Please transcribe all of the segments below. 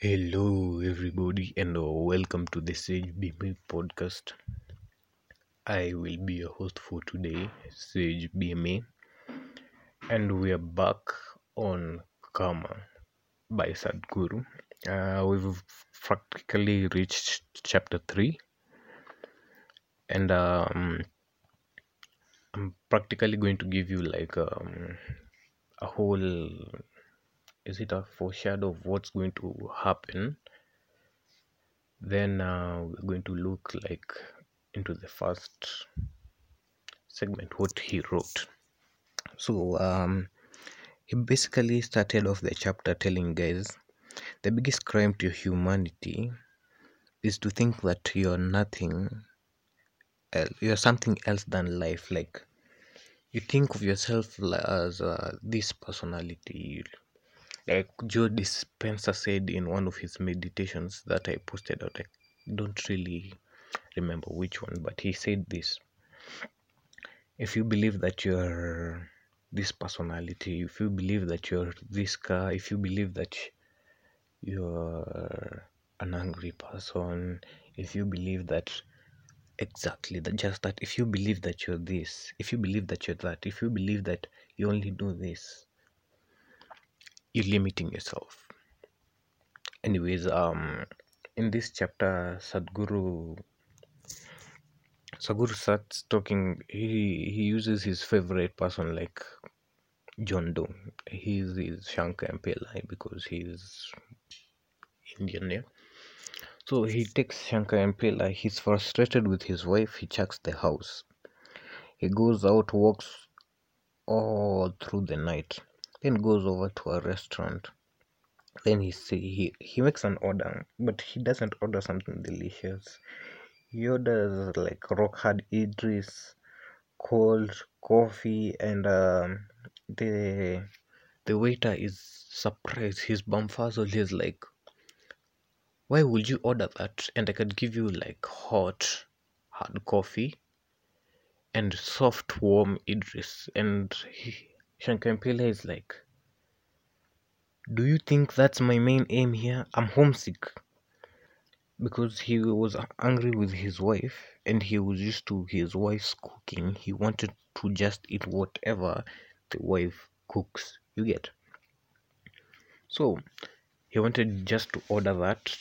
Hello, everybody, and welcome to the Sage Be podcast. I will be your host for today, Sage Be Me, and we are back on Karma by Sadhguru. Uh, we've practically reached chapter 3, and um, I'm practically going to give you like um, a whole is it a foreshadow of what's going to happen? Then uh, we're going to look like into the first segment what he wrote. So um, he basically started off the chapter telling guys the biggest crime to humanity is to think that you're nothing else you're something else than life. Like you think of yourself as uh, this personality like Joe Dispenza said in one of his meditations that I posted out. I don't really remember which one, but he said this. If you believe that you're this personality, if you believe that you're this car, if you believe that you're an angry person, if you believe that exactly that just that if you believe that you're this, if you believe that you're that, if you believe that you only do this, you're limiting yourself. Anyways um in this chapter sadhguru sadhguru starts talking he he uses his favorite person like john doe. He's is Shankaran Pillai because he's indian yeah. So he takes Shankaran Pillai he's frustrated with his wife he checks the house. He goes out walks all through the night then goes over to a restaurant. Then he say he he makes an order but he doesn't order something delicious. He orders like rock hard idlis cold coffee and um, the the waiter is surprised. He's bamfazled he's like why would you order that? And i could give you like hot hard coffee and soft warm idlis. And he, Shankaran Pillai is like do you think that's my main aim here? I'm homesick. Because he was angry with his wife and he was used to his wife's cooking. He wanted to just eat whatever the wife cooks. You get? So he wanted just to order that.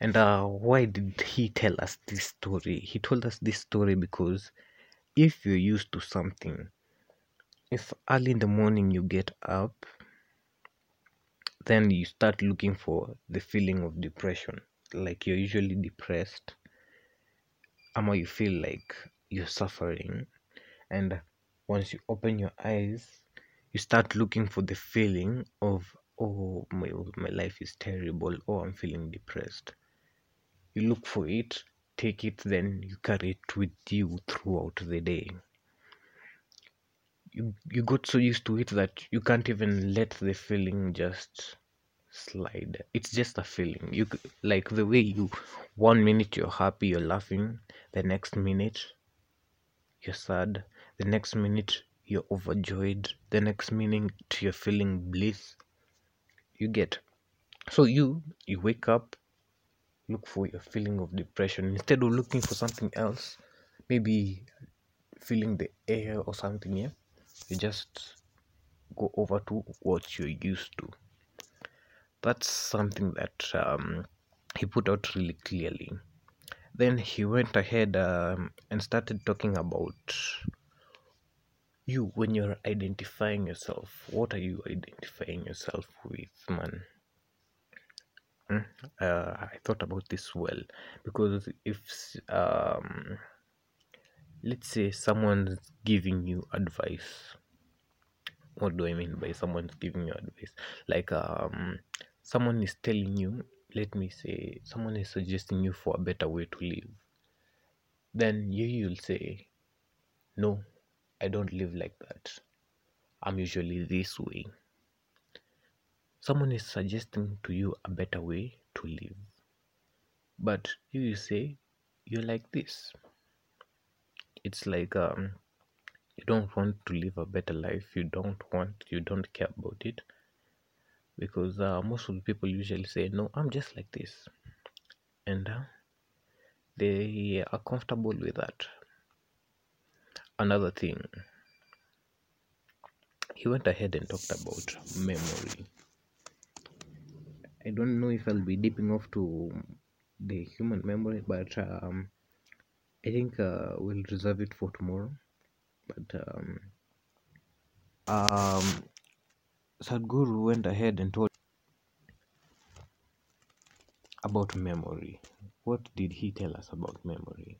And uh, why did he tell us this story? He told us this story because if you're used to something if early in the morning you get up then you start looking for the feeling of depression. Like you're usually depressed ama you feel like you're suffering. And once you open your eyes you start looking for the feeling of oh my, my life is terrible. Oh i'm feeling depressed. You look for it take it then you carry it with you throughout the day you you got so used to it that you can't even let the feeling just slide. It's just a feeling. You like the way you one minute you're happy you're laughing the next minute you're sad the next minute you're overjoyed the next minute you're feeling bliss. You get. So you you wake up look for your feeling of depression. Instead of looking for something else maybe feeling the air or something yeah you just go over to what you're used to. That's something that um, he put out really clearly. Then he went ahead um, and started talking about you when you're identifying yourself. What are you identifying yourself with man? Mm, uh, i thought about this well because if um, let's say someone's giving you advice. What do i mean by someone's giving you advice? Like um someone is telling you let me say someone is suggesting you for a better way to live. Then you you'll say no i don't live like that. I'm usually this way. Someone is suggesting to you a better way to live. But you you say you're like this it's like um you don't want to live a better life. You don't want you don't care about it. Because uh, most of the people usually say no i'm just like this. And uh, they are comfortable with that. Another thing he went ahead and talked about memory. I don't know if i'll be dipping off to the human memory but um, i think uh, we'll reserve it for tomorrow. But um, um, sadhguru went ahead and told about memory. What did he tell us about memory?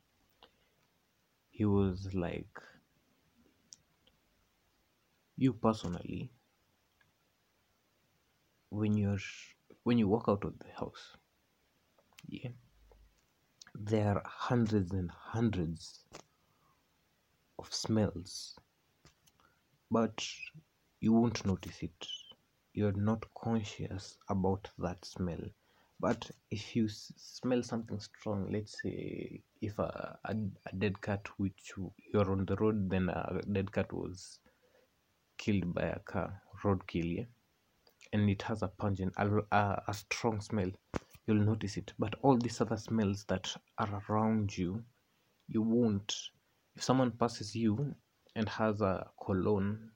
He was like you personally when you're when you walk out of the house yeah there are hundreds and hundreds of smells but you won't notice it. You're not conscious about that smell. But if you s- smell something strong let's say if a, a, a dead cat which you- you're on the road then a dead cat was killed by a car roadkill yeah? And it has a pungent a, a, a strong smell you'll notice it. But all these other smells that are around you you won't. If someone passes you and has a cologne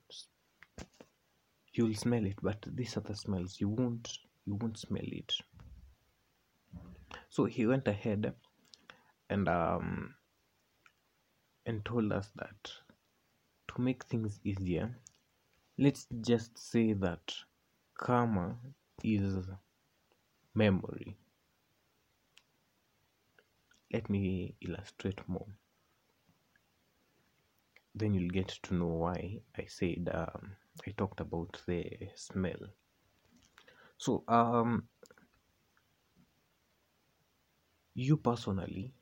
you'll smell it. But these other smells you won't you won't smell it. So he went ahead and um and told us that to make things easier let's just say that karma is memory let me illustrate more. Then you'll get to know why i said um, i talked about the smell. So um you personally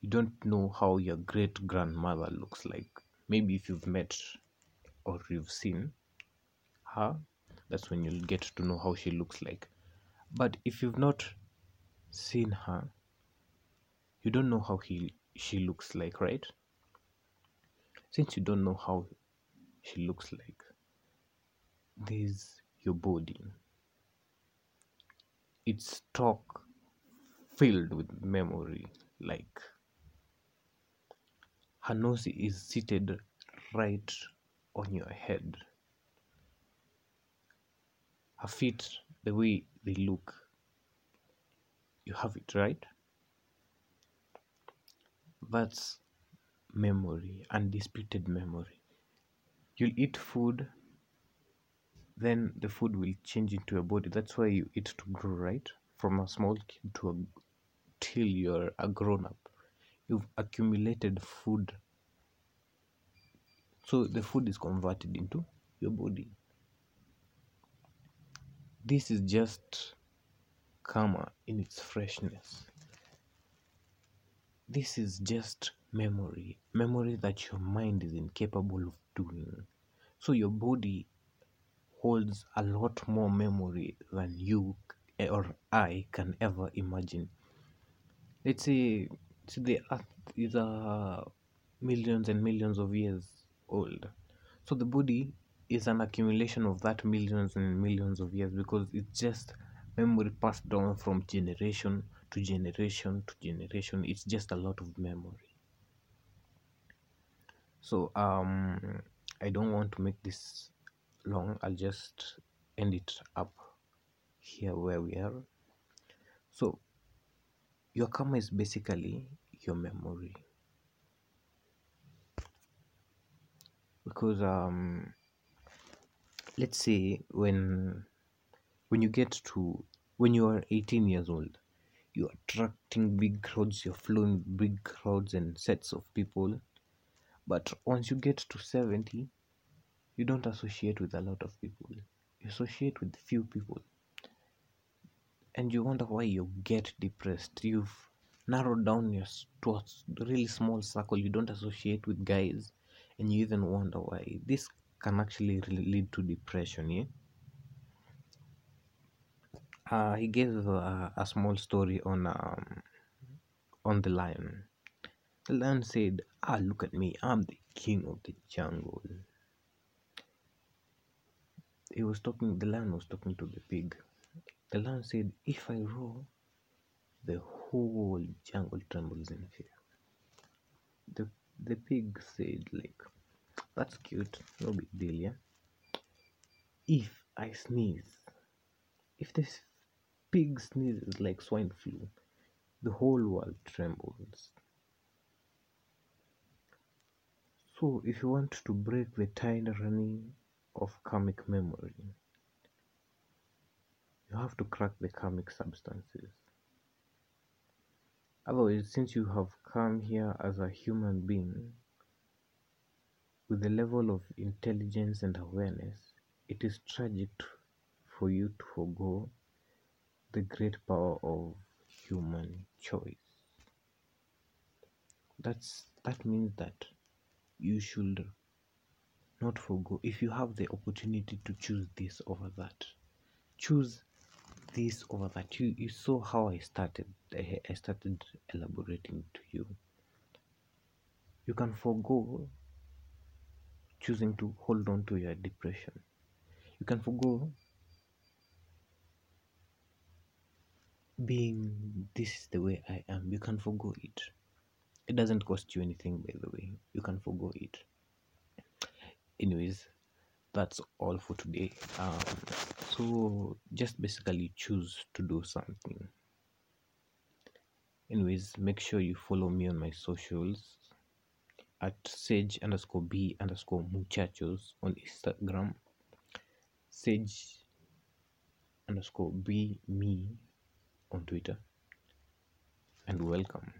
you don't know how your great grandmother looks like. Maybe if you've met or you've seen her that's when you'll get to know how she looks like. But if you've not seen her you don't know how he she looks like right? Since you don't know how she looks like there's your body. It's stock filled with memory like her nose is seated right on your head. Her feet the way they look you have it right that's memory undisputed memory. You'll eat food then the food will change into your body. That's why you eat to grow right? From a small kid to a till you're a grown up. You've accumulated food. So the food is converted into your body. This is just karma in its freshness this is just memory memory that your mind is incapable of doing. So your body holds a lot more memory than you or i can ever imagine. Let's say, see the earth is uh, millions and millions of years old. So the body is an accumulation of that millions and millions of years because it's just memory passed down from generation to generation to generation it's just a lot of memory. So um i don't want to make this long. I'll just end it up here where we are. So your karma is basically your memory. Because um let's say when when you get to when you are 18 years old you're attracting big crowds you're flowing big crowds and sets of people. But once you get to 70 you don't associate with a lot of people. You associate with few people. And you wonder why you get depressed. You've narrowed down your to a really small circle. You don't associate with guys. And you even wonder why. This can actually lead to depression yeah uh, he gave uh, a small story on um, on the lion. The lion said ah look at me. I'm the king of the jungle. He was talking the lion was talking to the pig. The lion said if i roar the whole jungle trembles in fear. The the pig said like that's cute. No big deal yeah. If i sneeze if this pig sneezes like swine flu. The whole world trembles. So if you want to break the tyranny of karmic memory you have to crack the karmic substances. Otherwise since you have come here as a human being with a level of intelligence and awareness it is tragic for you to forgo the great power of human choice. That's that means that you should not forgo. If you have the opportunity to choose this over that choose this over that. You, you saw how i started I, started elaborating to you. You can forgo choosing to hold on to your depression. You can forgo being this is the way i am you can forgo it. It doesn't cost you anything by the way. You can forgo it. Anyways that's all for today. Um so just basically choose to do something. Anyways make sure you follow me on my socials at sage underscore b underscore muchachos on instagram. Sage underscore b me on twitter. And welcome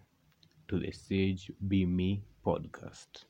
to the sage be me podcast